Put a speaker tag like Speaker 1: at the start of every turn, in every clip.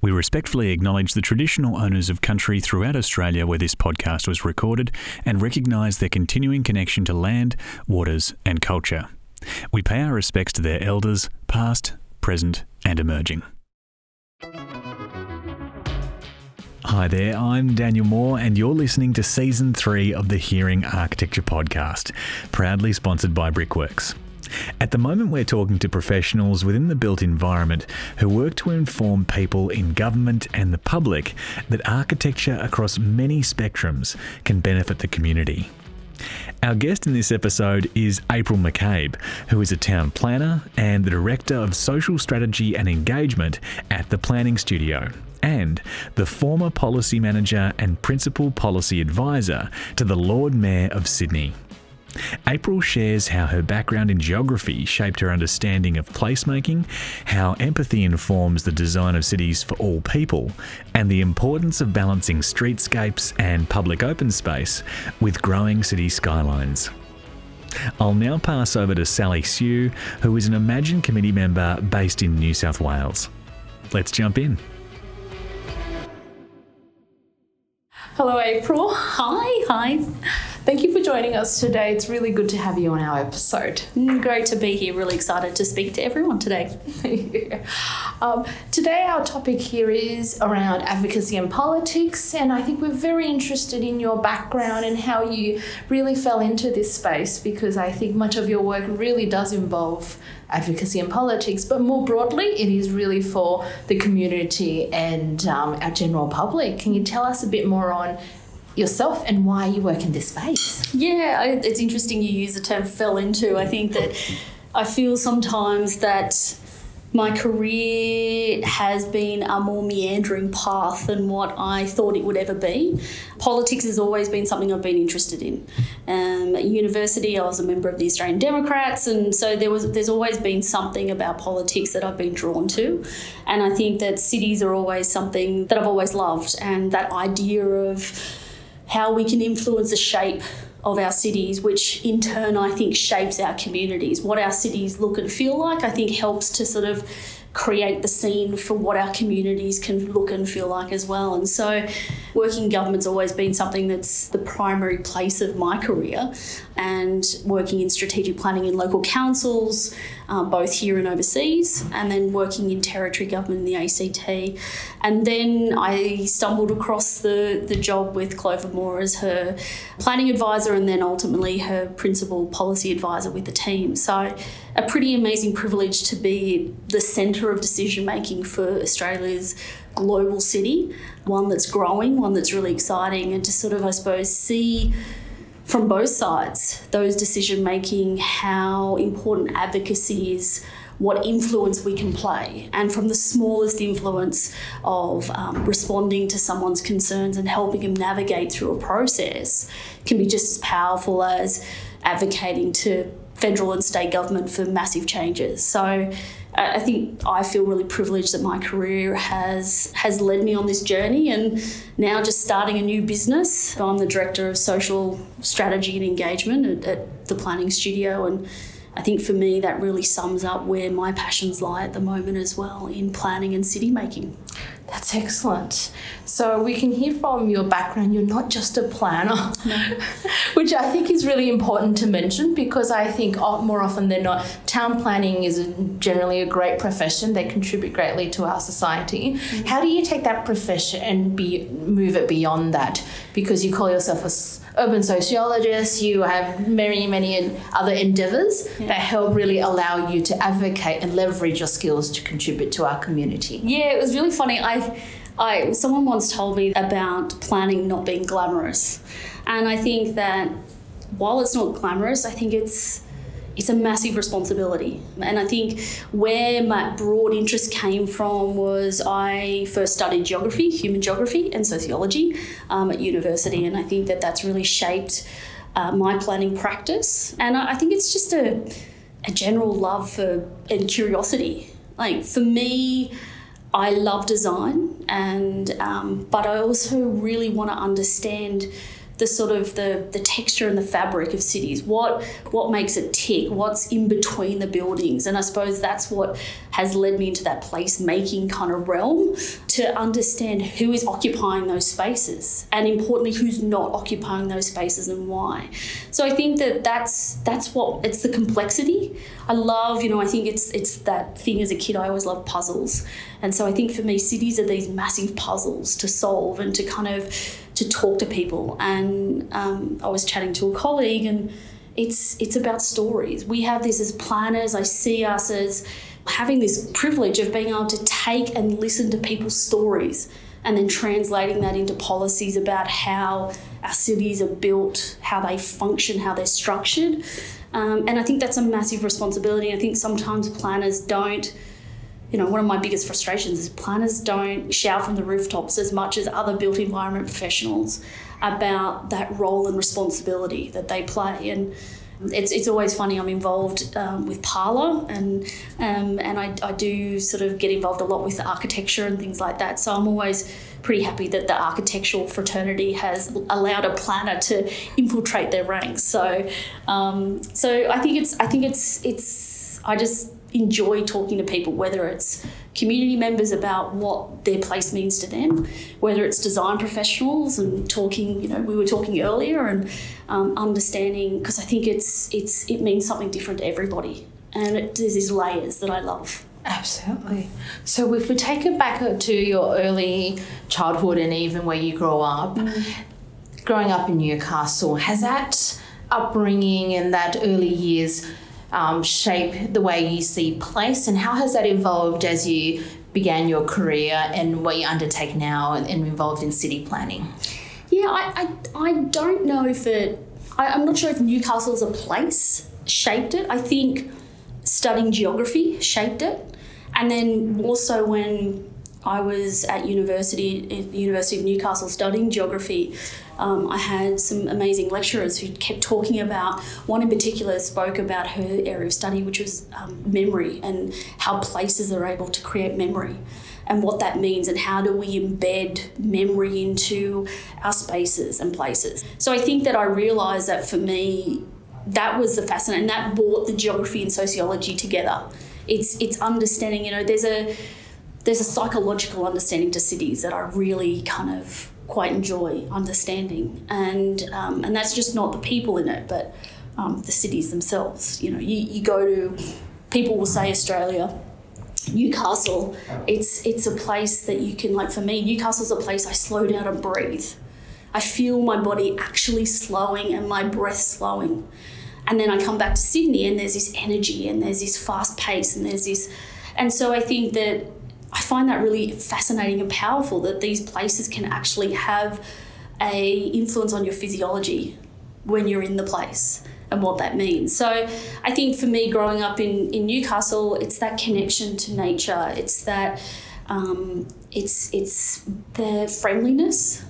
Speaker 1: We respectfully acknowledge the traditional owners of country throughout Australia where this podcast was recorded and recognise their continuing connection to land, waters, and culture. We pay our respects to their elders, past, present, and emerging. Hi there, I'm Daniel Moore, and you're listening to Season 3 of the Hearing Architecture Podcast, proudly sponsored by Brickworks. At the moment, we're talking to professionals within the built environment who work to inform people in government and the public that architecture across many spectrums can benefit the community. Our guest in this episode is April McCabe, who is a town planner and the Director of Social Strategy and Engagement at the Planning Studio, and the former Policy Manager and Principal Policy Advisor to the Lord Mayor of Sydney. April shares how her background in geography shaped her understanding of placemaking, how empathy informs the design of cities for all people, and the importance of balancing streetscapes and public open space with growing city skylines. I'll now pass over to Sally Sue, who is an EmAGN Committee member based in New South Wales. Let's jump in.
Speaker 2: Hello, April.
Speaker 3: Hi, hi.
Speaker 2: Thank you for joining us today. It's really good to have you on our episode.
Speaker 3: Mm, great to be here. Really excited to speak to everyone today.
Speaker 2: um, today, our topic here is around advocacy and politics, and I think we're very interested in your background and how you really fell into this space because I think much of your work really does involve advocacy and politics, but more broadly, it is really for the community and um, our general public. Can you tell us a bit more on yourself and why you work in this space.
Speaker 3: Yeah, it's interesting you use the term fell into. I think that I feel sometimes that my career has been a more meandering path than what I thought it would ever be. Politics has always been something I've been interested in. Um, at university, I was a member of the Australian Democrats, and so there was there's always been something about politics that I've been drawn to, and I think that cities are always something that I've always loved, and that idea of how we can influence the shape of our cities, which in turn I think shapes our communities. What our cities look and feel like, I think helps to sort of create the scene for what our communities can look and feel like as well. And so, working government's always been something that's the primary place of my career, and working in strategic planning in local councils, um, both here and overseas, and then working in territory government in the ACT. And then I stumbled across the, the job with Clover Moore as her planning advisor and then ultimately her principal policy advisor with the team. So, a pretty amazing privilege to be the centre of decision making for Australia's global city, one that's growing, one that's really exciting, and to sort of, I suppose, see from both sides those decision making, how important advocacy is, what influence we can play, and from the smallest influence of um, responding to someone's concerns and helping them navigate through a process can be just as powerful as advocating to federal and state government for massive changes. So I think I feel really privileged that my career has has led me on this journey, and now just starting a new business. I'm the director of social strategy and engagement at, at the Planning Studio, and I think for me that really sums up where my passions lie at the moment as well in planning and city making.
Speaker 2: That's excellent. So we can hear from your background, you're not just a planner,
Speaker 3: no.
Speaker 2: which I think is really important to mention because I think more often than not, town planning is generally a great profession. They contribute greatly to our society. Mm-hmm. How do you take that profession and be move it beyond that? Because you call yourself a urban sociologist, you have many, many other endeavors yeah. that help really allow you to advocate and leverage your skills to contribute to our community.
Speaker 3: Yeah, it was really funny. I, I, someone once told me about planning not being glamorous, and I think that while it's not glamorous, I think it's it's a massive responsibility. And I think where my broad interest came from was I first studied geography, human geography, and sociology um, at university. And I think that that's really shaped uh, my planning practice. And I, I think it's just a, a general love for and curiosity. Like for me, I love design, and um, but I also really want to understand the sort of the, the texture and the fabric of cities. What what makes it tick? What's in between the buildings? And I suppose that's what has led me into that place making kind of realm to understand who is occupying those spaces and importantly who's not occupying those spaces and why. So I think that that's that's what it's the complexity. I love, you know, I think it's it's that thing as a kid I always loved puzzles. And so I think for me cities are these massive puzzles to solve and to kind of to talk to people. And um, I was chatting to a colleague, and it's it's about stories. We have this as planners. I see us as having this privilege of being able to take and listen to people's stories and then translating that into policies about how our cities are built, how they function, how they're structured. Um, and I think that's a massive responsibility. I think sometimes planners don't you know, one of my biggest frustrations is planners don't shout from the rooftops as much as other built environment professionals about that role and responsibility that they play. And it's, it's always funny. I'm involved um, with Parlour, and um, and I, I do sort of get involved a lot with architecture and things like that. So I'm always pretty happy that the architectural fraternity has allowed a planner to infiltrate their ranks. So um, so I think it's I think it's it's I just enjoy talking to people, whether it's community members about what their place means to them, whether it's design professionals and talking, you know, we were talking earlier and um, understanding because I think it's it's it means something different to everybody, and it, there's these layers that I love.
Speaker 2: Absolutely. So if we take it back to your early childhood and even where you grow up, mm. growing up in Newcastle, has that upbringing and that early years um, shape the way you see place, and how has that evolved as you began your career and what you undertake now and, involved in city planning?
Speaker 3: Yeah, I, I, I don't know if it, I, I'm not sure if Newcastle as a place shaped it. I think studying geography shaped it. And then also when I was at university, University of Newcastle studying geography, um, I had some amazing lecturers who kept talking about, one in particular spoke about her area of study, which was um, memory and how places are able to create memory and what that means and how do we embed memory into our spaces and places. So I think that I realised that for me, that was the fascinating, that brought the geography and sociology together. It's, it's understanding, you know, there's a, there's a psychological understanding to cities that I really kind of quite enjoy understanding, and um, and that's just not the people in it, but um, the cities themselves. You know, you, you go to people will say Australia. Newcastle, it's it's a place that you can like for me. Newcastle's a place I slow down and breathe. I feel my body actually slowing and my breath slowing. And then I come back to Sydney and there's this energy and there's this fast pace and there's this and so I think that I find that really fascinating and powerful that these places can actually have a influence on your physiology when you're in the place and what that means. So I think for me growing up in, in Newcastle, it's that connection to nature. It's that um, it's it's the friendliness.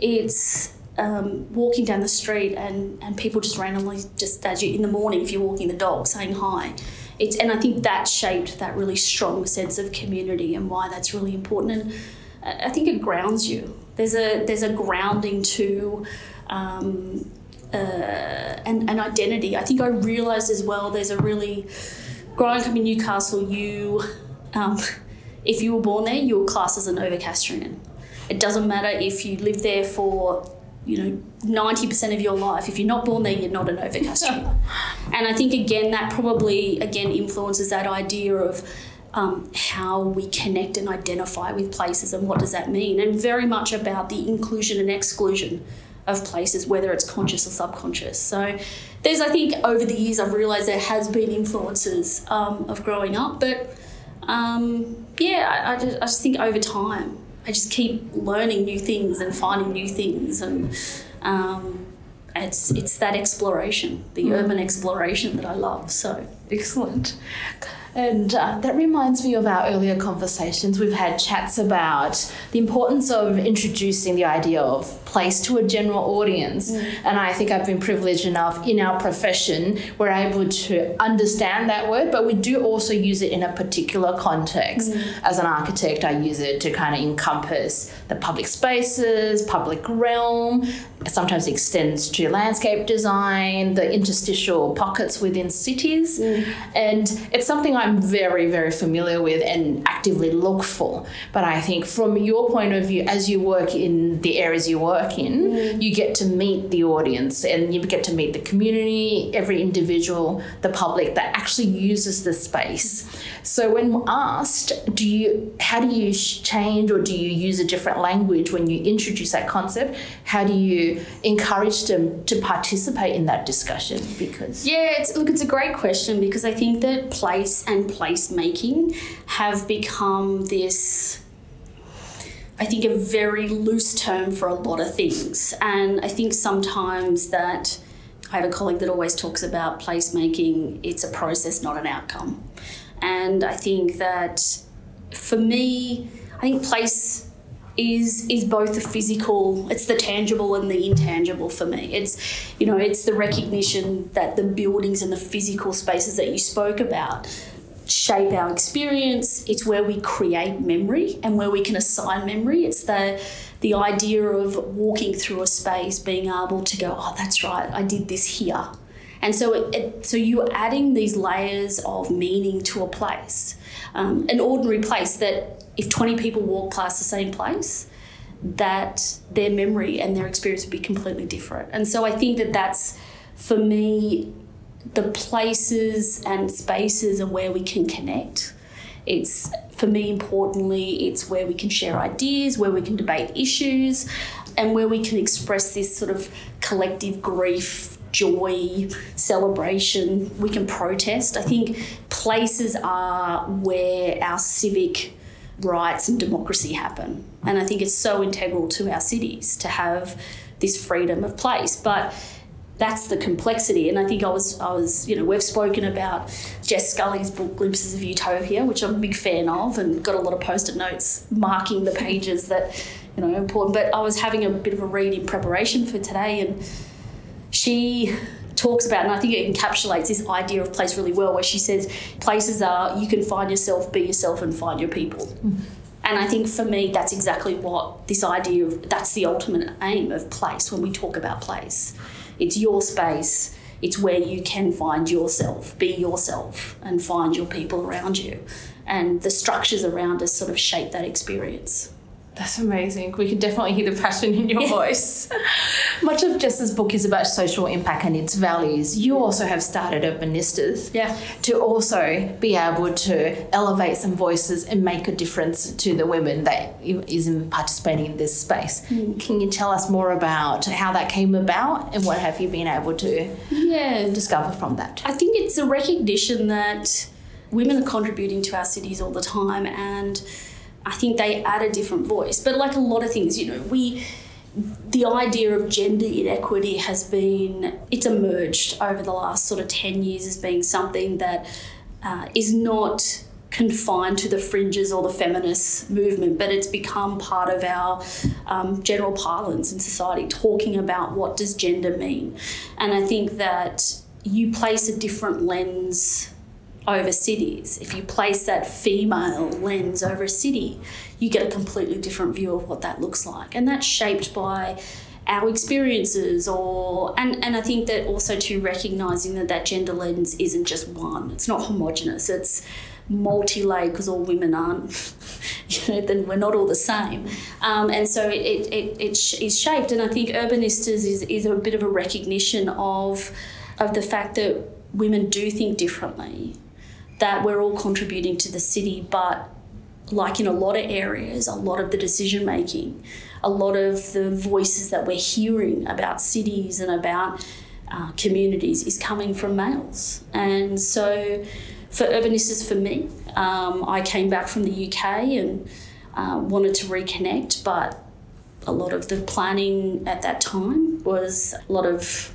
Speaker 3: It's um, walking down the street and, and people just randomly just as you in the morning if you're walking the dog saying hi it's and I think that shaped that really strong sense of community and why that's really important. And I think it grounds you. There's a there's a grounding to. Um, uh, and an identity. I think I realised as well. There's a really growing up in Newcastle. You, um, if you were born there, you were classed as a Novocastrian. It doesn't matter if you lived there for you know, 90% of your life. If you're not born there, you're not a Novocastrian. and I think, again, that probably, again, influences that idea of um, how we connect and identify with places and what does that mean. And very much about the inclusion and exclusion of places, whether it's conscious or subconscious. So there's, I think, over the years, I've realised there has been influences um, of growing up. But um, yeah, I, I, just, I just think over time, I just keep learning new things and finding new things, and um, it's it's that exploration, the mm. urban exploration that I love. So
Speaker 2: excellent. And uh, that reminds me of our earlier conversations. We've had chats about the importance of introducing the idea of place to a general audience. Mm. And I think I've been privileged enough in our profession, we're able to understand that word, but we do also use it in a particular context. Mm. As an architect, I use it to kind of encompass the public spaces, public realm, sometimes extends to landscape design, the interstitial pockets within cities. Mm. And it's something I'm very, very familiar with and actively look for. But I think from your point of view, as you work in the areas you work in, mm. you get to meet the audience and you get to meet the community, every individual, the public that actually uses the space. So when asked, do you how do you change or do you use a different language when you introduce that concept? How do you encourage them to participate in that discussion? Because
Speaker 3: yeah, it's, look, it's a great question because I think that place and place making have become this. I think a very loose term for a lot of things, and I think sometimes that. I have a colleague that always talks about placemaking. It's a process, not an outcome. And I think that for me, I think place is is both the physical it's the tangible and the intangible for me it's you know it's the recognition that the buildings and the physical spaces that you spoke about shape our experience. It's where we create memory and where we can assign memory. It's the the idea of walking through a space being able to go oh that's right i did this here. And so it, it so you're adding these layers of meaning to a place um, an ordinary place that if 20 people walk past the same place, that their memory and their experience would be completely different. And so I think that that's, for me, the places and spaces are where we can connect. It's, for me, importantly, it's where we can share ideas, where we can debate issues, and where we can express this sort of collective grief joy, celebration, we can protest. I think places are where our civic rights and democracy happen. And I think it's so integral to our cities to have this freedom of place. But that's the complexity. And I think I was, I was, you know, we've spoken about Jess Scully's book Glimpses of Utopia, which I'm a big fan of, and got a lot of post-it notes marking the pages that, you know, important. But I was having a bit of a read in preparation for today, and she talks about, and I think it encapsulates this idea of place really well, where she says places are you can find yourself, be yourself, and find your people. Mm. And I think for me, that's exactly what this idea of that's the ultimate aim of place when we talk about place. It's your space, it's where you can find yourself, be yourself, and find your people around you. And the structures around us sort of shape that experience.
Speaker 2: That's amazing. We can definitely hear the passion in your voice. Much of Jess's book is about social impact and its values. You also have started Urbanistas
Speaker 3: yeah.
Speaker 2: to also be able to elevate some voices and make a difference to the women that is participating in this space. Mm. Can you tell us more about how that came about and what have you been able to
Speaker 3: yeah.
Speaker 2: discover from that?
Speaker 3: I think it's a recognition that women are contributing to our cities all the time and I think they add a different voice. But like a lot of things, you know, we the idea of gender inequity has been it's emerged over the last sort of 10 years as being something that uh, is not confined to the fringes or the feminist movement, but it's become part of our um, general parlance in society, talking about what does gender mean. And I think that you place a different lens over cities. If you place that female lens over a city, you get a completely different view of what that looks like. And that's shaped by our experiences or and, and I think that also to recognizing that that gender lens isn't just one. It's not homogenous. It's multi-layered because all women aren't you know then we're not all the same um, and so it, it, it, it is shaped and I think urbanistas is, is a bit of a recognition of of the fact that women do think differently that we're all contributing to the city, but like in a lot of areas, a lot of the decision making, a lot of the voices that we're hearing about cities and about uh, communities is coming from males. And so, for Urbanistas, for me, um, I came back from the UK and uh, wanted to reconnect, but a lot of the planning at that time was a lot of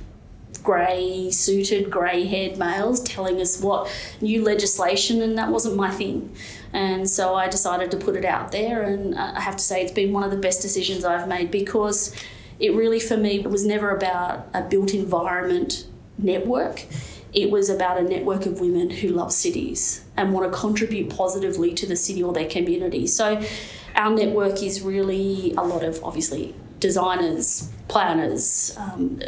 Speaker 3: grey suited, grey haired males telling us what new legislation, and that wasn't my thing. And so I decided to put it out there, and I have to say it's been one of the best decisions I've made because it really, for me, was never about a built environment network. It was about a network of women who love cities and want to contribute positively to the city or their community. So, our network is really a lot of obviously designers, planners, um,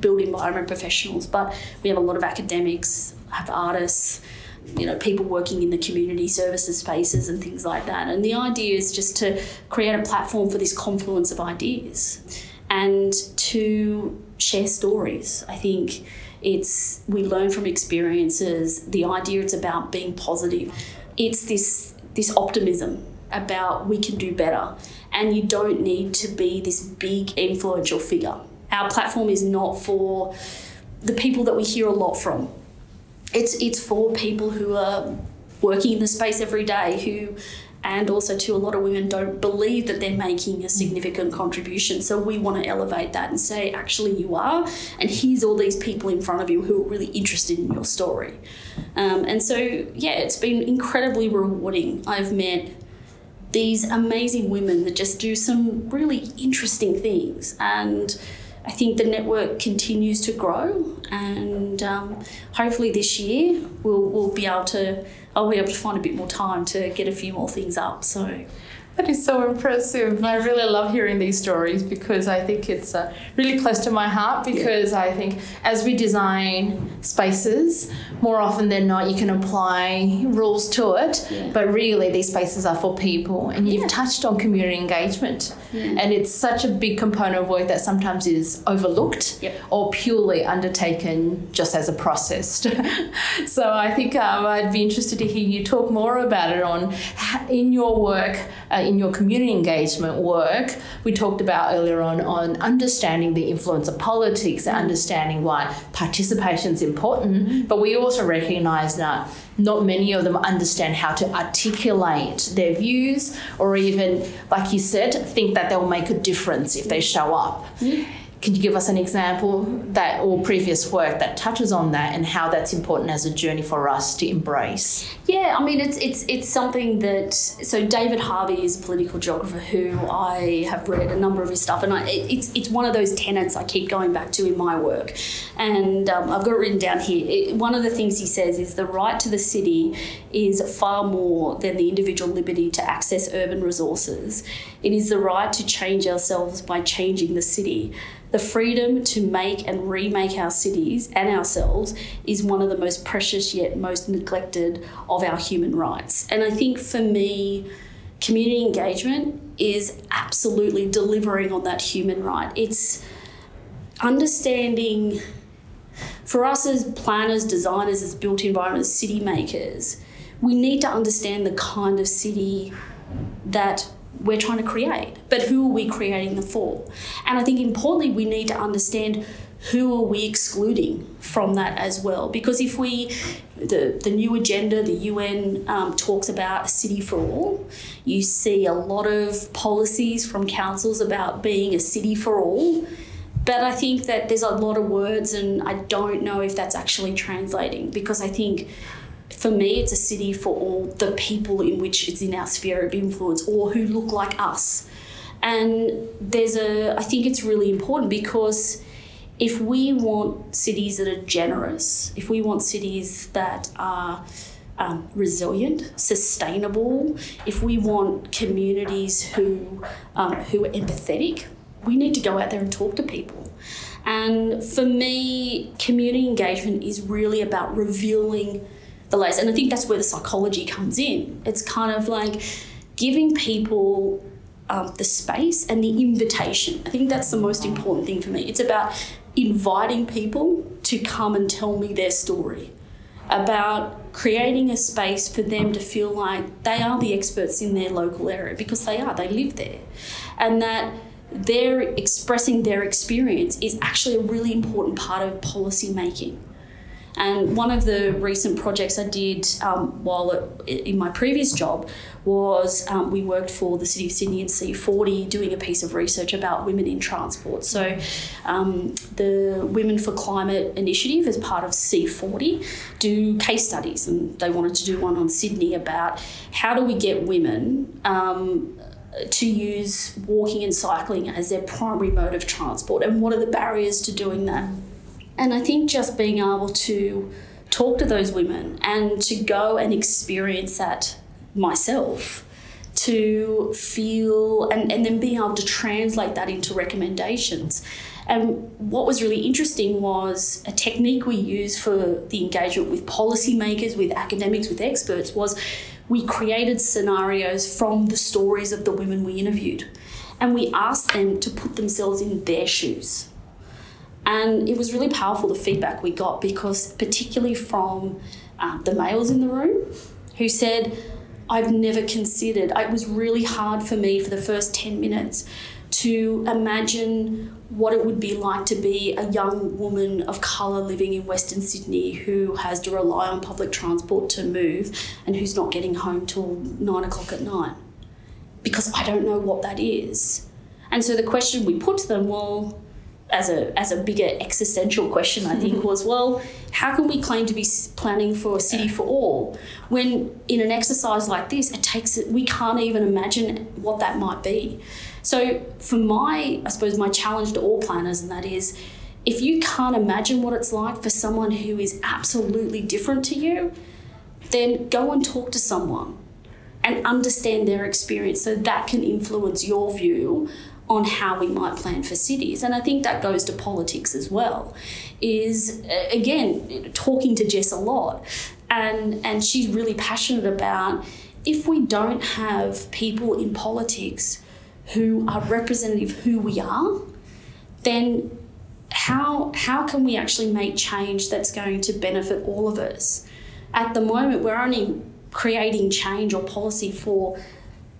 Speaker 3: built environment professionals, but we have a lot of academics, have artists, you know, people working in the community services spaces and things like that. And the idea is just to create a platform for this confluence of ideas and to share stories. I think it's we learn from experiences. The idea it's about being positive. It's this this optimism about we can do better and you don't need to be this big influential figure. Our platform is not for the people that we hear a lot from. It's it's for people who are working in the space every day who and also to a lot of women don't believe that they're making a significant contribution so we want to elevate that and say actually you are and here's all these people in front of you who are really interested in your story um, and so yeah it's been incredibly rewarding i've met these amazing women that just do some really interesting things. And I think the network continues to grow, and um, hopefully this year we'll, we'll be able to. I'll be able to find a bit more time to get a few more things up. So
Speaker 2: that is so impressive. I really love hearing these stories because I think it's uh, really close to my heart. Because yeah. I think as we design spaces, more often than not, you can apply rules to it. Yeah. But really, these spaces are for people. And you've yeah. touched on community engagement. And it's such a big component of work that sometimes is overlooked
Speaker 3: yep.
Speaker 2: or purely undertaken just as a process. so I think um, I'd be interested to hear you talk more about it on in your work. Uh, in your community engagement work, we talked about earlier on on understanding the influence of politics and understanding why participation is important. But we also recognise that not many of them understand how to articulate their views or even, like you said, think that they'll make a difference if they show up. Mm-hmm. Can you give us an example that or previous work that touches on that and how that's important as a journey for us to embrace?
Speaker 3: Yeah, I mean it's it's it's something that so David Harvey is a political geographer who I have read a number of his stuff and I, it's it's one of those tenets I keep going back to in my work, and um, I've got it written down here. It, one of the things he says is the right to the city is far more than the individual liberty to access urban resources. It is the right to change ourselves by changing the city. The freedom to make and remake our cities and ourselves is one of the most precious yet most neglected of our human rights. And I think for me, community engagement is absolutely delivering on that human right. It's understanding for us as planners, designers, as built environment, city makers, we need to understand the kind of city that we're trying to create, but who are we creating them for? And I think importantly, we need to understand who are we excluding from that as well? Because if we, the, the new agenda, the UN um, talks about a city for all, you see a lot of policies from councils about being a city for all. But I think that there's a lot of words, and I don't know if that's actually translating because I think for me, it's a city for all the people in which it's in our sphere of influence or who look like us. And there's a, I think it's really important because if we want cities that are generous, if we want cities that are um, resilient, sustainable, if we want communities who, um, who are empathetic, we need to go out there and talk to people. And for me, community engagement is really about revealing the layers. And I think that's where the psychology comes in. It's kind of like giving people um, the space and the invitation. I think that's the most important thing for me. It's about inviting people to come and tell me their story, about creating a space for them to feel like they are the experts in their local area because they are, they live there. And that they're expressing their experience is actually a really important part of policy making And one of the recent projects I did um, while in my previous job was um, we worked for the City of Sydney and C40 doing a piece of research about women in transport. So, um, the Women for Climate Initiative, as part of C40, do case studies, and they wanted to do one on Sydney about how do we get women. Um, to use walking and cycling as their primary mode of transport, and what are the barriers to doing that? And I think just being able to talk to those women and to go and experience that myself to feel and, and then being able to translate that into recommendations. And what was really interesting was a technique we use for the engagement with policymakers, with academics, with experts was we created scenarios from the stories of the women we interviewed. And we asked them to put themselves in their shoes. And it was really powerful the feedback we got because, particularly from uh, the males in the room, who said, I've never considered, it was really hard for me for the first 10 minutes to imagine what it would be like to be a young woman of colour living in Western Sydney who has to rely on public transport to move and who's not getting home till nine o'clock at night. Because I don't know what that is. And so the question we put to them, well, as a as a bigger existential question, I think was well, how can we claim to be planning for a city for all when in an exercise like this, it takes we can't even imagine what that might be. So for my, I suppose my challenge to all planners, and that is, if you can't imagine what it's like for someone who is absolutely different to you, then go and talk to someone and understand their experience so that can influence your view on how we might plan for cities. And I think that goes to politics as well. Is uh, again talking to Jess a lot, and and she's really passionate about if we don't have people in politics who are representative of who we are, then how how can we actually make change that's going to benefit all of us? At the moment, we're only creating change or policy for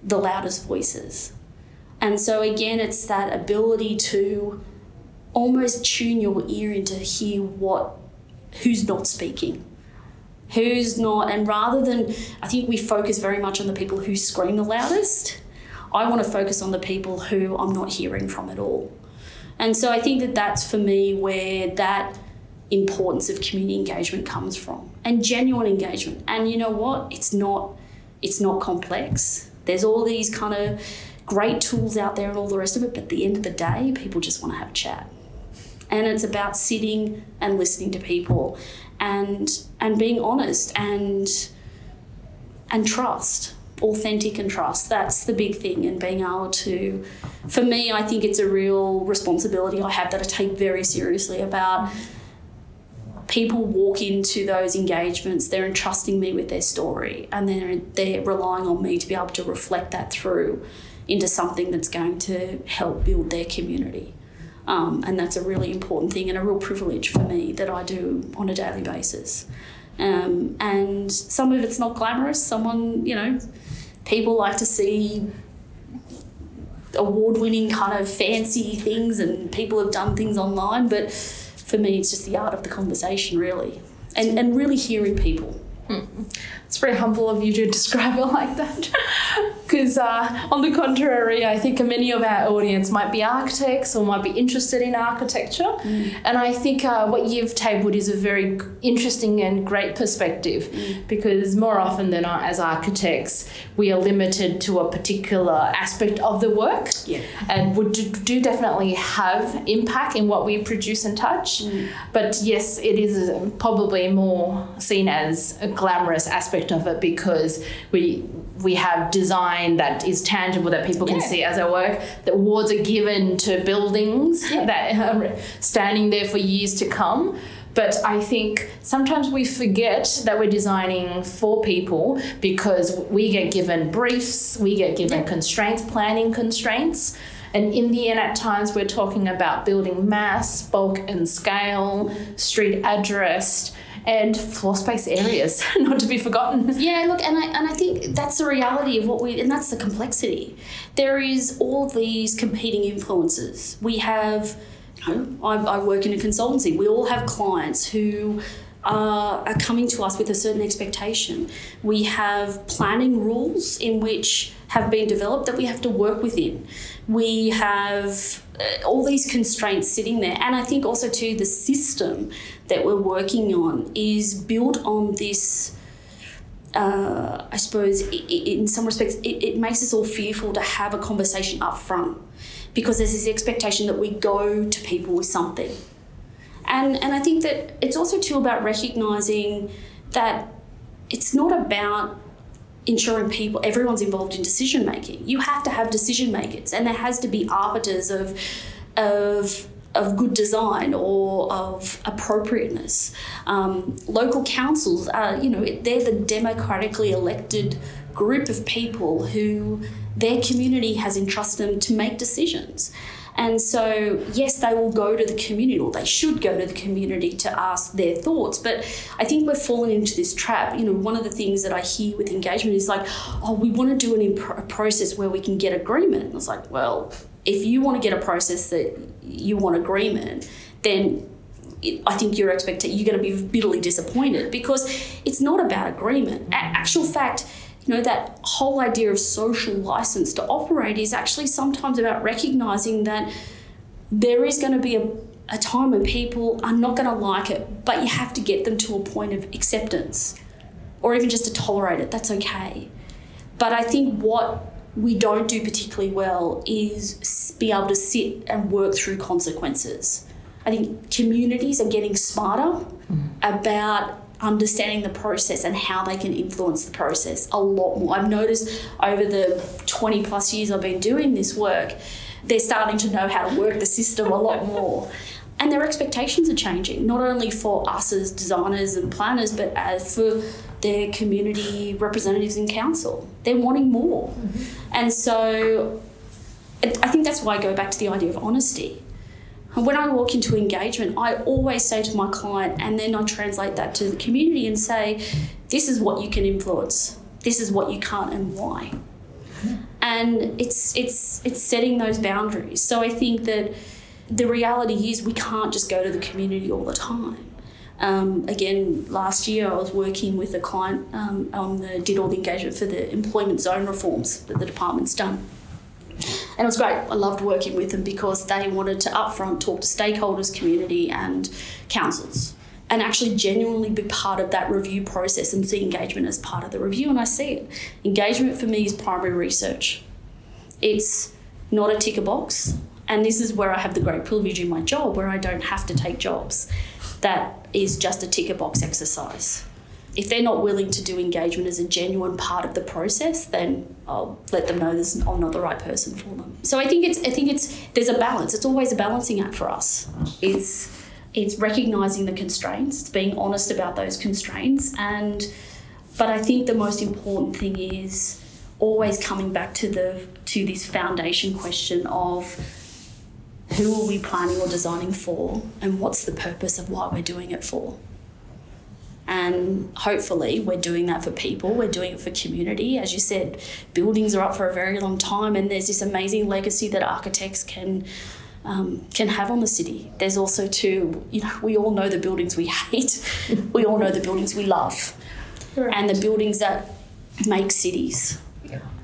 Speaker 3: the loudest voices and so, again, it's that ability to almost tune your ear in to hear what who's not speaking. Who's not and rather than i think we focus very much on the people who scream the loudest i want to focus on the people who i'm not hearing from at all. And so i think that that's for me where that importance of community engagement comes from and genuine engagement. And you know what? It's not it's not complex. There's all these kind of great tools out there and all the rest of it, but at the end of the day, people just want to have a chat. And it's about sitting and listening to people and and being honest and and trust authentic and trust that's the big thing and being able to for me i think it's a real responsibility i have that i take very seriously about people walk into those engagements they're entrusting me with their story and they're they're relying on me to be able to reflect that through into something that's going to help build their community. Um, and that's a really important thing and a real privilege for me that I do on a daily basis. Um, and some of it's not glamorous. Someone, you know, people like to see award winning kind of fancy things and people have done things online. But for me, it's just the art of the conversation, really, and, and really hearing people.
Speaker 2: Mm. It's very humble of you to describe it like that. Because, uh, on the contrary, I think many of our audience might be architects or might be interested in architecture. Mm. And I think uh, what you've tabled is a very interesting and great perspective mm. because more often than not, as architects, we are limited to a particular aspect of the work
Speaker 3: yeah.
Speaker 2: and would do, do, definitely have impact in what we produce and touch. Mm. But yes, it is probably more seen as a glamorous aspect of it because we we have design that is tangible that people can yeah. see as our work. The awards are given to buildings yeah. that are standing there for years to come. But I think sometimes we forget that we're designing for people because we get given briefs, we get given yeah. constraints, planning constraints. And in the end, at times, we're talking about building mass, bulk, and scale, street addressed and floor space areas, not to be forgotten.
Speaker 3: Yeah, look, and I and I think that's the reality of what we, and that's the complexity. There is all these competing influences. We have, you know, I, I work in a consultancy. We all have clients who are, are coming to us with a certain expectation. We have planning rules in which have been developed that we have to work within. We have all these constraints sitting there. And I think also, too, the system that we're working on is built on this. Uh, I suppose, in some respects, it, it makes us all fearful to have a conversation up front because there's this expectation that we go to people with something. And, and I think that it's also too about recognizing that it's not about ensuring people everyone's involved in decision making. You have to have decision makers, and there has to be arbiters of of of good design or of appropriateness. Um, local councils are, you know, they're the democratically elected group of people who their community has entrusted them to make decisions. And so, yes, they will go to the community, or they should go to the community to ask their thoughts. But I think we're falling into this trap. You know, one of the things that I hear with engagement is like, oh, we want to do an imp- a process where we can get agreement. And it's like, well, if you want to get a process that you want agreement, then I think your expectation you're going to be bitterly disappointed because it's not about agreement. A- actual fact you know, that whole idea of social license to operate is actually sometimes about recognizing that there is going to be a, a time when people are not going to like it, but you have to get them to a point of acceptance or even just to tolerate it. That's okay. But I think what we don't do particularly well is be able to sit and work through consequences. I think communities are getting smarter mm. about understanding the process and how they can influence the process a lot more. I've noticed over the 20 plus years I've been doing this work, they're starting to know how to work the system a lot more. And their expectations are changing, not only for us as designers and planners, but as for their community representatives in council. They're wanting more. Mm-hmm. And so I think that's why I go back to the idea of honesty when I walk into engagement, I always say to my client, and then I translate that to the community and say, this is what you can influence, this is what you can't, and why. And it's it's it's setting those boundaries. So I think that the reality is we can't just go to the community all the time. Um, again, last year I was working with a client um, on the did all the engagement for the employment zone reforms that the department's done. And it was great. I loved working with them because they wanted to upfront talk to stakeholders, community, and councils and actually genuinely be part of that review process and see engagement as part of the review. And I see it. Engagement for me is primary research. It's not a ticker box. And this is where I have the great privilege in my job where I don't have to take jobs. That is just a ticker box exercise if they're not willing to do engagement as a genuine part of the process, then I'll let them know this, I'm not the right person for them. So I think it's I think it's there's a balance. It's always a balancing act for us. It's it's recognizing the constraints, it's being honest about those constraints, and but I think the most important thing is always coming back to the to this foundation question of who are we planning or designing for, and what's the purpose of why we're doing it for. And hopefully, we're doing that for people, we're doing it for community. As you said, buildings are up for a very long time, and there's this amazing legacy that architects can. Um, can have on the city. There's also too, you know, we all know the buildings we hate. we all know the buildings we love, right. and the buildings that make cities.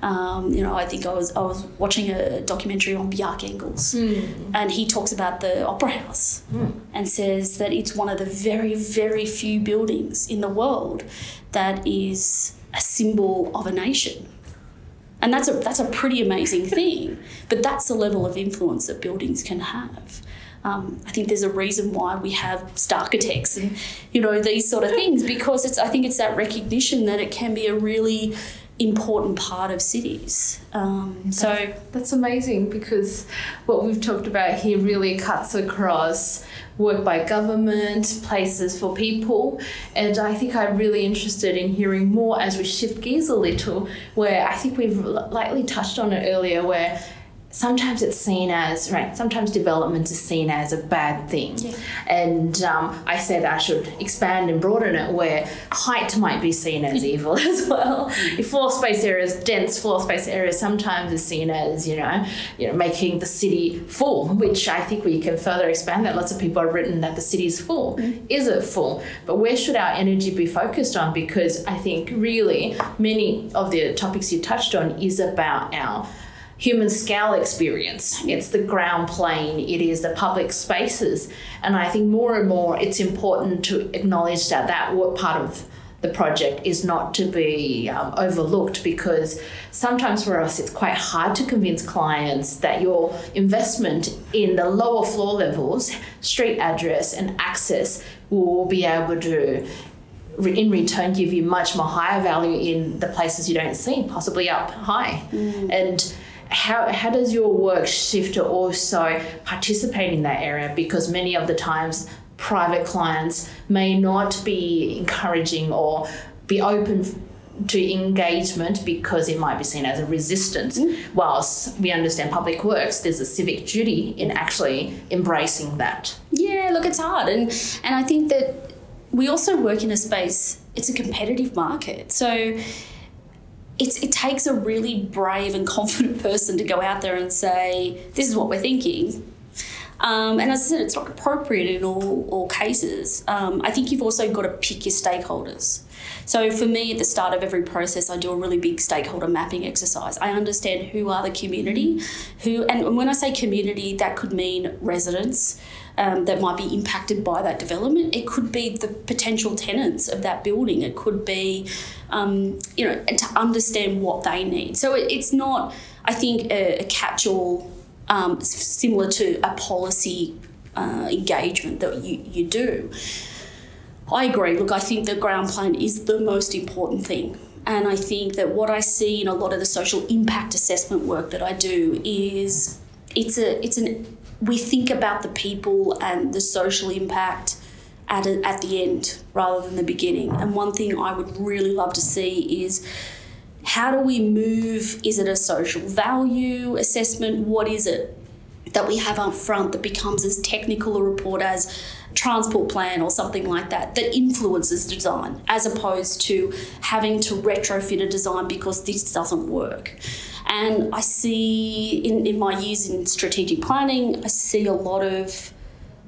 Speaker 3: Um, you know, I think I was I was watching a documentary on Bjarke Ingels, mm. and he talks about the Opera House mm. and says that it's one of the very very few buildings in the world that is a symbol of a nation. And that's a that's a pretty amazing thing. But that's the level of influence that buildings can have. Um, I think there's a reason why we have architects and you know these sort of things because it's I think it's that recognition that it can be a really important part of cities. Um, so
Speaker 2: that's amazing because what we've talked about here really cuts across work by government, places for people, and I think I'm really interested in hearing more as we shift gears a little. Where I think we've lightly touched on it earlier, where sometimes it's seen as right sometimes development is seen as a bad thing.
Speaker 3: Yeah.
Speaker 2: and um, i said i should expand and broaden it where height might be seen as evil as well. If floor space areas dense floor space areas sometimes is seen as you know you know making the city full which i think we can further expand that. Lots of people have written that the city is full. Is it full? But where should our energy be focused on? Because i think really many of the topics you touched on is about our human scale experience. It's the ground plane, it is the public spaces. And I think more and more it's important to acknowledge that that part of the project is not to be um, overlooked because sometimes for us it's quite hard to convince clients that your investment in the lower floor levels, street address, and access will be able to in return give you much more higher value in the places you don't see, possibly up high. And how, how does your work shift to also participate in that area? Because many of the times private clients may not be encouraging or be open to engagement because it might be seen as a resistance. Mm. Whilst we understand public works, there's a civic duty in actually embracing that.
Speaker 3: Yeah, look, it's hard, and and I think that we also work in a space. It's a competitive market, so it's it takes a really brave and confident person to go out there and say, "This is what we're thinking." Um, and as I said, it's not appropriate in all, all cases. Um, I think you've also got to pick your stakeholders. So for me, at the start of every process, I do a really big stakeholder mapping exercise. I understand who are the community, who, and when I say community, that could mean residents um, that might be impacted by that development. It could be the potential tenants of that building. It could be, um, you know, to understand what they need. So it, it's not, I think, a, a catch-all um, similar to a policy uh, engagement that you, you do. I agree. Look, I think the ground plan is the most important thing. And I think that what I see in a lot of the social impact assessment work that I do is it's a it's an we think about the people and the social impact at a, at the end rather than the beginning. And one thing I would really love to see is how do we move? Is it a social value assessment? What is it that we have up front that becomes as technical a report as transport plan or something like that that influences design as opposed to having to retrofit a design because this doesn't work. And i see in, in my years in strategic planning i see a lot of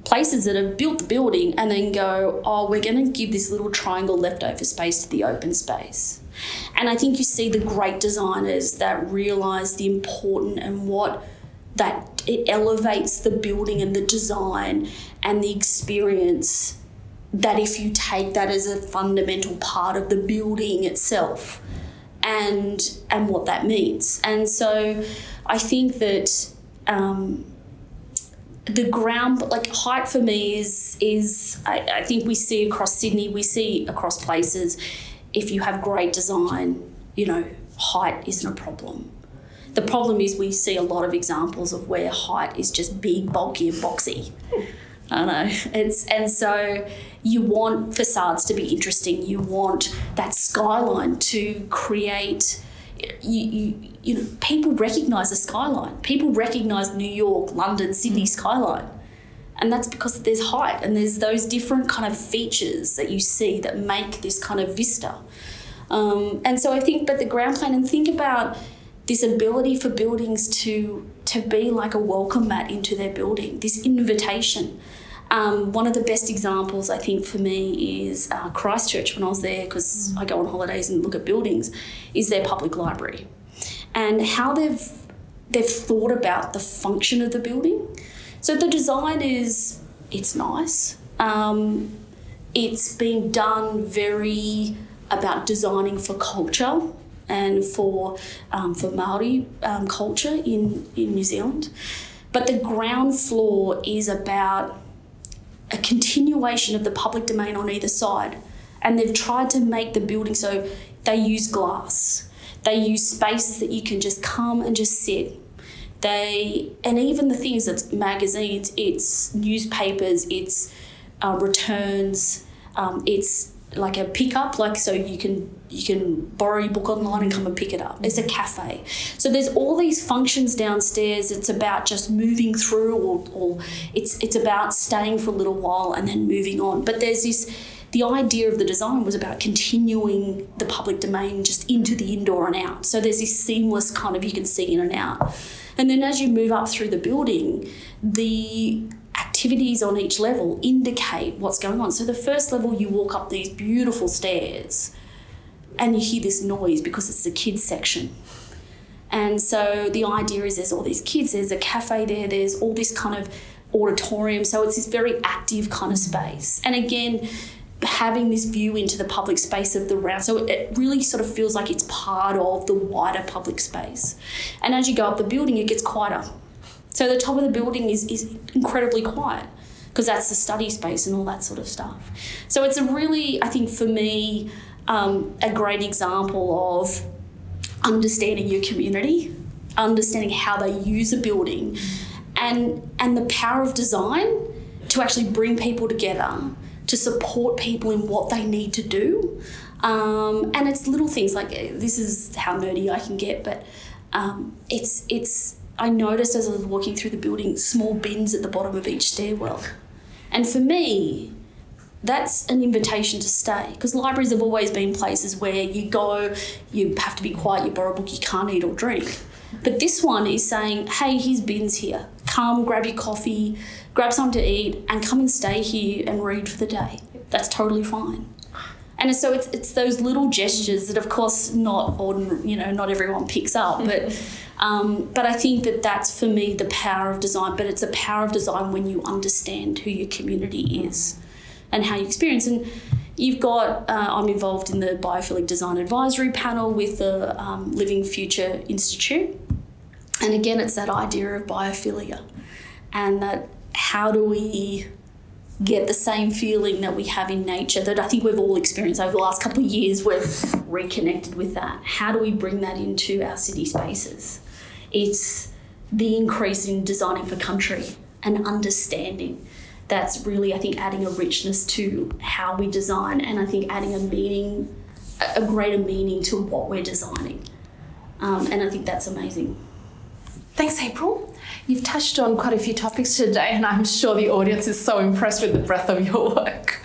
Speaker 3: places that have built the building and then go oh we're going to give this little triangle leftover space to the open space. And i think you see the great designers that realize the important and what that it elevates the building and the design and the experience that if you take that as a fundamental part of the building itself and and what that means. And so i think that um, the ground like height for me is is I, I think we see across sydney we see across places if you have great design you know height isn't a problem the problem is we see a lot of examples of where height is just big, bulky, and boxy. I know. It's and so you want facades to be interesting. You want that skyline to create. You, you, you know, people recognise the skyline. People recognise New York, London, Sydney skyline, and that's because there's height and there's those different kind of features that you see that make this kind of vista. Um, and so I think, but the ground plan and think about this ability for buildings to to be like a welcome mat into their building, this invitation. Um, one of the best examples, I think, for me is uh, Christchurch when I was there, because I go on holidays and look at buildings, is their public library, and how they've they've thought about the function of the building. So the design is it's nice. Um, it's been done very about designing for culture and for um, for Maori um, culture in in New Zealand. But the ground floor is about a continuation of the public domain on either side, and they've tried to make the building so they use glass. They use spaces that you can just come and just sit. They and even the things that's magazines, it's newspapers, it's uh, returns, um, it's like a pickup, like so you can you can borrow your book online and come and pick it up. It's a cafe. So there's all these functions downstairs. It's about just moving through, or, or it's it's about staying for a little while and then moving on. But there's this. The idea of the design was about continuing the public domain just into the indoor and out. So there's this seamless kind of you can see in and out. And then as you move up through the building, the activities on each level indicate what's going on. So the first level, you walk up these beautiful stairs and you hear this noise because it's the kids section. And so the idea is there's all these kids, there's a cafe there, there's all this kind of auditorium. So it's this very active kind of space. And again, having this view into the public space of the round. So it really sort of feels like it's part of the wider public space. And as you go up the building, it gets quieter. So the top of the building is, is incredibly quiet because that's the study space and all that sort of stuff. So it's a really, I think for me, um, a great example of understanding your community, understanding how they use a building, and and the power of design to actually bring people together to support people in what they need to do. Um, and it's little things like this is how nerdy I can get, but um, it's it's I noticed as I was walking through the building small bins at the bottom of each stairwell. And for me, that's an invitation to stay because libraries have always been places where you go, you have to be quiet, you borrow a book, you can't eat or drink. But this one is saying, hey, here's bins here. Come, grab your coffee, grab something to eat, and come and stay here and read for the day. That's totally fine. And so it's it's those little gestures that, of course, not ordinary, you know, not everyone picks up, but um, but I think that that's for me the power of design. But it's a power of design when you understand who your community is and how you experience. And you've got uh, I'm involved in the biophilic design advisory panel with the um, Living Future Institute, and again, it's that idea of biophilia, and that how do we get the same feeling that we have in nature that I think we've all experienced over the last couple of years. We've reconnected with that. How do we bring that into our city spaces? It's the increase in designing for country and understanding. That's really, I think, adding a richness to how we design, and I think adding a meaning, a greater meaning to what we're designing. Um, and I think that's amazing.
Speaker 2: Thanks, April. You've touched on quite a few topics today, and I'm sure the audience is so impressed with the breadth of your work.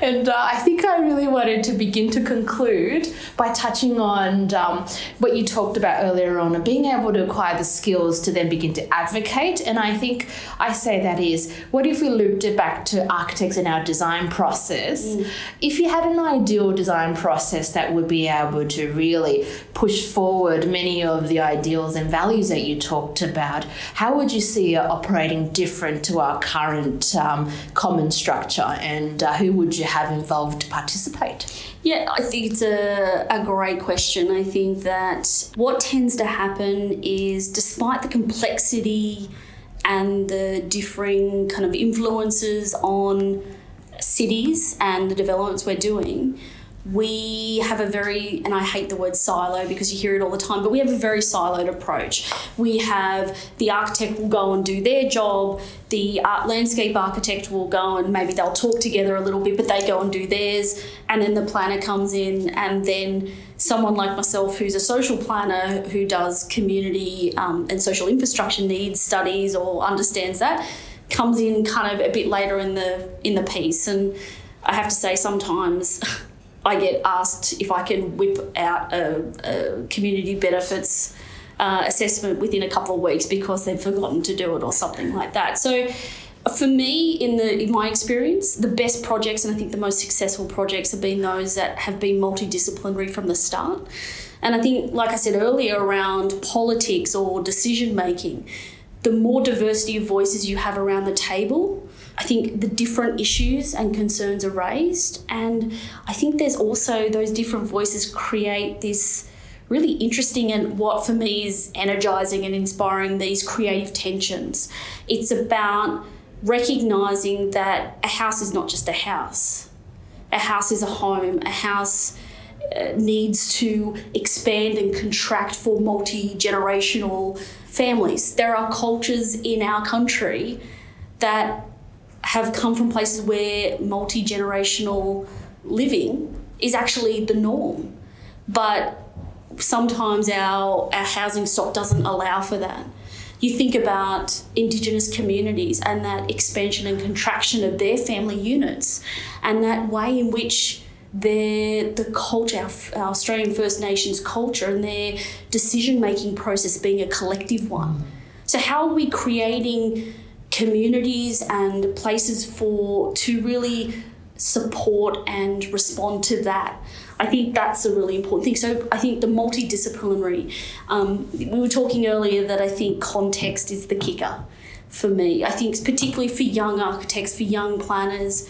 Speaker 2: And uh, I think I really wanted to begin to conclude by touching on um, what you talked about earlier on, of being able to acquire the skills to then begin to advocate. And I think I say that is, what if we looped it back to architects in our design process? Mm. If you had an ideal design process that would be able to really push forward many of the ideals and values that you talked about, how would you see it operating different to our current um, common structure? And uh, who would you have involved to participate?
Speaker 3: Yeah, I think it's a, a great question. I think that what tends to happen is despite the complexity and the differing kind of influences on cities and the developments we're doing, we have a very, and I hate the word silo because you hear it all the time, but we have a very siloed approach. We have the architect will go and do their job, the art landscape architect will go and maybe they'll talk together a little bit, but they go and do theirs, and then the planner comes in, and then someone like myself who's a social planner who does community um, and social infrastructure needs studies or understands that comes in kind of a bit later in the in the piece and I have to say sometimes I get asked if I can whip out a, a community benefits uh, assessment within a couple of weeks because they've forgotten to do it or something like that. So, for me, in the in my experience, the best projects and I think the most successful projects have been those that have been multidisciplinary from the start. And I think, like I said earlier, around politics or decision making, the more diversity of voices you have around the table, I think the different issues and concerns are raised. And I think there's also those different voices create this really interesting and what for me is energizing and inspiring these creative tensions. It's about recognizing that a house is not just a house, a house is a home, a house. Uh, needs to expand and contract for multi generational families. There are cultures in our country that have come from places where multi generational living is actually the norm. But sometimes our, our housing stock doesn't allow for that. You think about Indigenous communities and that expansion and contraction of their family units and that way in which their the culture, our, our Australian First Nations culture, and their decision making process being a collective one. So, how are we creating communities and places for to really support and respond to that? I think that's a really important thing. So I think the multidisciplinary. Um, we were talking earlier that I think context is the kicker for me. I think particularly for young architects, for young planners,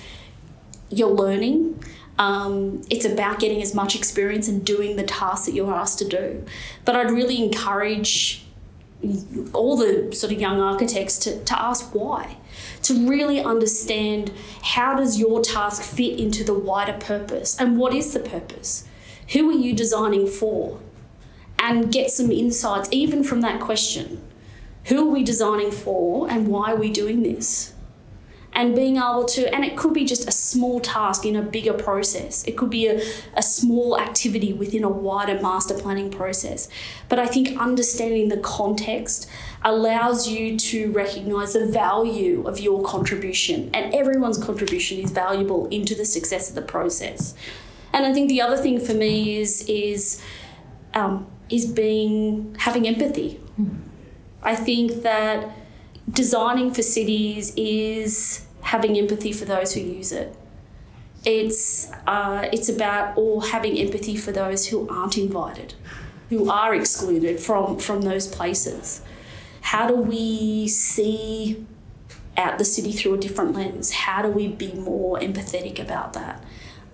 Speaker 3: you're learning. Um, it's about getting as much experience and doing the tasks that you're asked to do. But I'd really encourage all the sort of young architects to, to ask why. To really understand how does your task fit into the wider purpose and what is the purpose? Who are you designing for? And get some insights even from that question. Who are we designing for and why are we doing this and being able to and it could be just a small task in a bigger process. It could be a, a small activity within a wider master planning process. But i think understanding the context allows you to recognize the value of your contribution and everyone's contribution is valuable into the success of the process. And i think the other thing for me is is um, is being having empathy. Mm. i think that designing for cities is having empathy for those who use it. It's uh, it's about all having empathy for those who aren't invited, who are excluded from from those places. How do we see out the city through a different lens? How do we be more empathetic about that?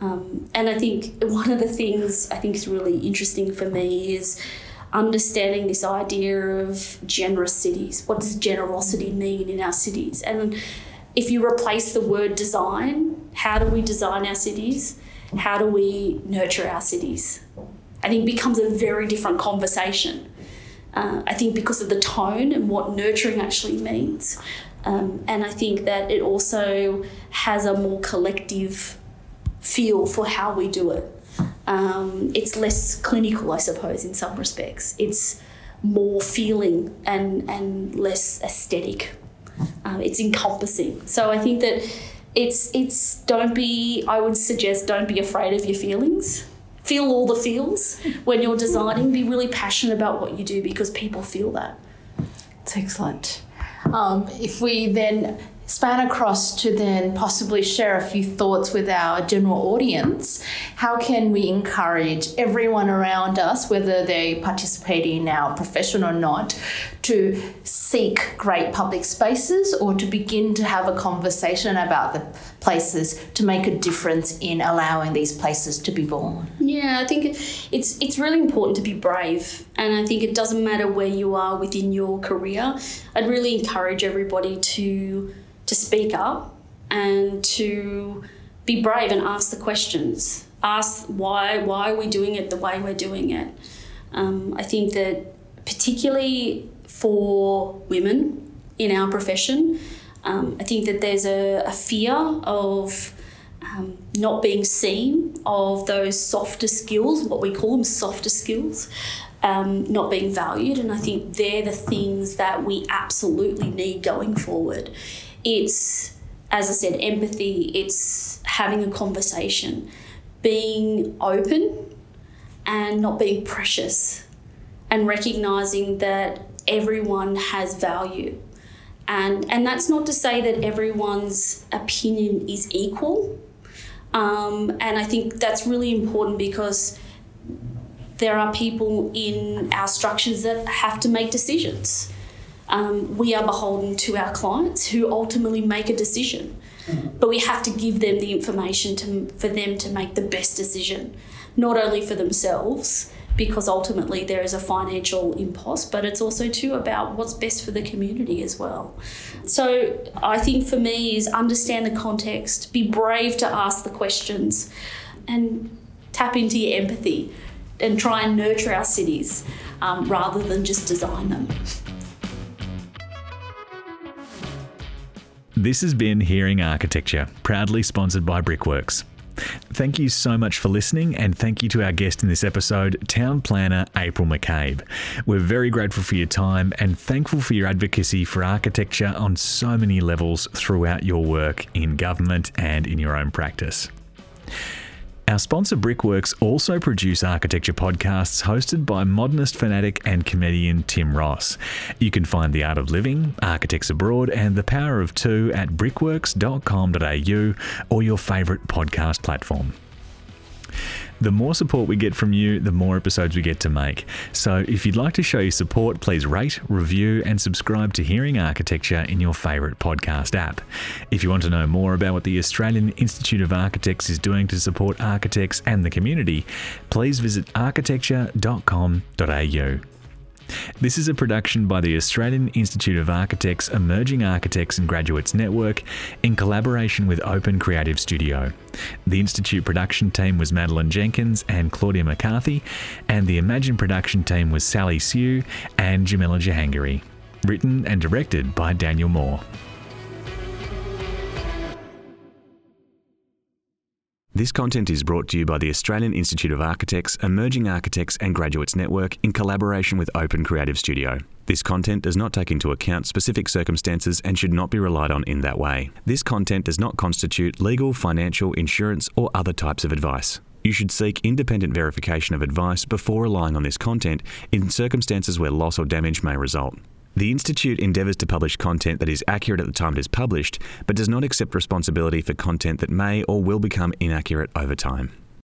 Speaker 3: Um, and I think one of the things I think is really interesting for me is understanding this idea of generous cities. What does generosity mean in our cities? And if you replace the word design, how do we design our cities? How do we nurture our cities? I think becomes a very different conversation. Uh, I think because of the tone and what nurturing actually means. Um, and I think that it also has a more collective feel for how we do it. Um, it's less clinical, I suppose, in some respects. It's more feeling and, and less aesthetic. Um, it's encompassing. So I think that it's it's don't be. I would suggest don't be afraid of your feelings. Feel all the feels when you're designing. Be really passionate about what you do because people feel that.
Speaker 2: It's excellent. Um, if we then span across to then possibly share a few thoughts with our general audience. How can we encourage everyone around us, whether they participate in our profession or not, to seek great public spaces or to begin to have a conversation about the places to make a difference in allowing these places to be born?
Speaker 3: Yeah, I think it's it's really important to be brave, and I think it doesn't matter where you are within your career. I'd really encourage everybody to to speak up and to be brave and ask the questions. Ask why why are we doing it the way we're doing it. Um, I think that particularly for women in our profession, um, I think that there's a, a fear of um, not being seen, of those softer skills, what we call them softer skills, um, not being valued. And I think they're the things that we absolutely need going forward it's, as I said, empathy, it's having a conversation, being open and not being precious, and recognizing that everyone has value. And, and that's not to say that everyone's opinion is equal. Um, and I think that's really important because there are people in our structures that have to make decisions um, we are beholden to our clients who ultimately make a decision. Mm-hmm. But we have to give them the information to, for them to make the best decision, not only for themselves, because ultimately there is a financial impost, but it's also too about what's best for the community as well. So I think for me is understand the context, be brave to ask the questions, and tap into your empathy, and try and nurture our cities um, rather than just design them.
Speaker 1: This has been Hearing Architecture, proudly sponsored by Brickworks. thank you so much for listening, and thank you to our guest in this episode, Town Planner April McCabe. We're very grateful for your time and thankful for your advocacy for architecture on so many levels throughout your work in government and in your own practice. Our sponsor Brickworks also produce architecture podcasts hosted by modernist fanatic and comedian Tim Ross. You can find The Art of Living, Architects Abroad, and The Power of Two at brickworks.com.au or your favourite podcast platform. The more support we get from you, the more episodes we get to make. So if you'd like to show your support, please rate, review, and subscribe to Hearing Architecture in your favourite podcast app. If you want to know more about what the Australian Institute of Architects is doing to support architects and the community, please visit architecture.com.au. This is a production by the Australian Institute of Architects Emerging Architects and Graduates Network in collaboration with Open Creative Studio. The Institute production team was Madeline Jenkins and Claudia McCarthy, and the EmAGN production team was Sally Sue and Jamila Jahangiri. Written and directed by Daniel Moore. This content is brought to you by the Australian Institute of Architects, Emerging Architects and Graduates Network in collaboration with Open Creative Studio. This content does not take into account specific circumstances and should not be relied on in that way. This content does not constitute legal, financial, insurance, or other types of advice. You should seek independent verification of advice before relying on this content in circumstances where loss or damage may result. The Institute endeavours to publish content that is accurate at the time it is published, but does not accept responsibility for content that may or will become inaccurate over time.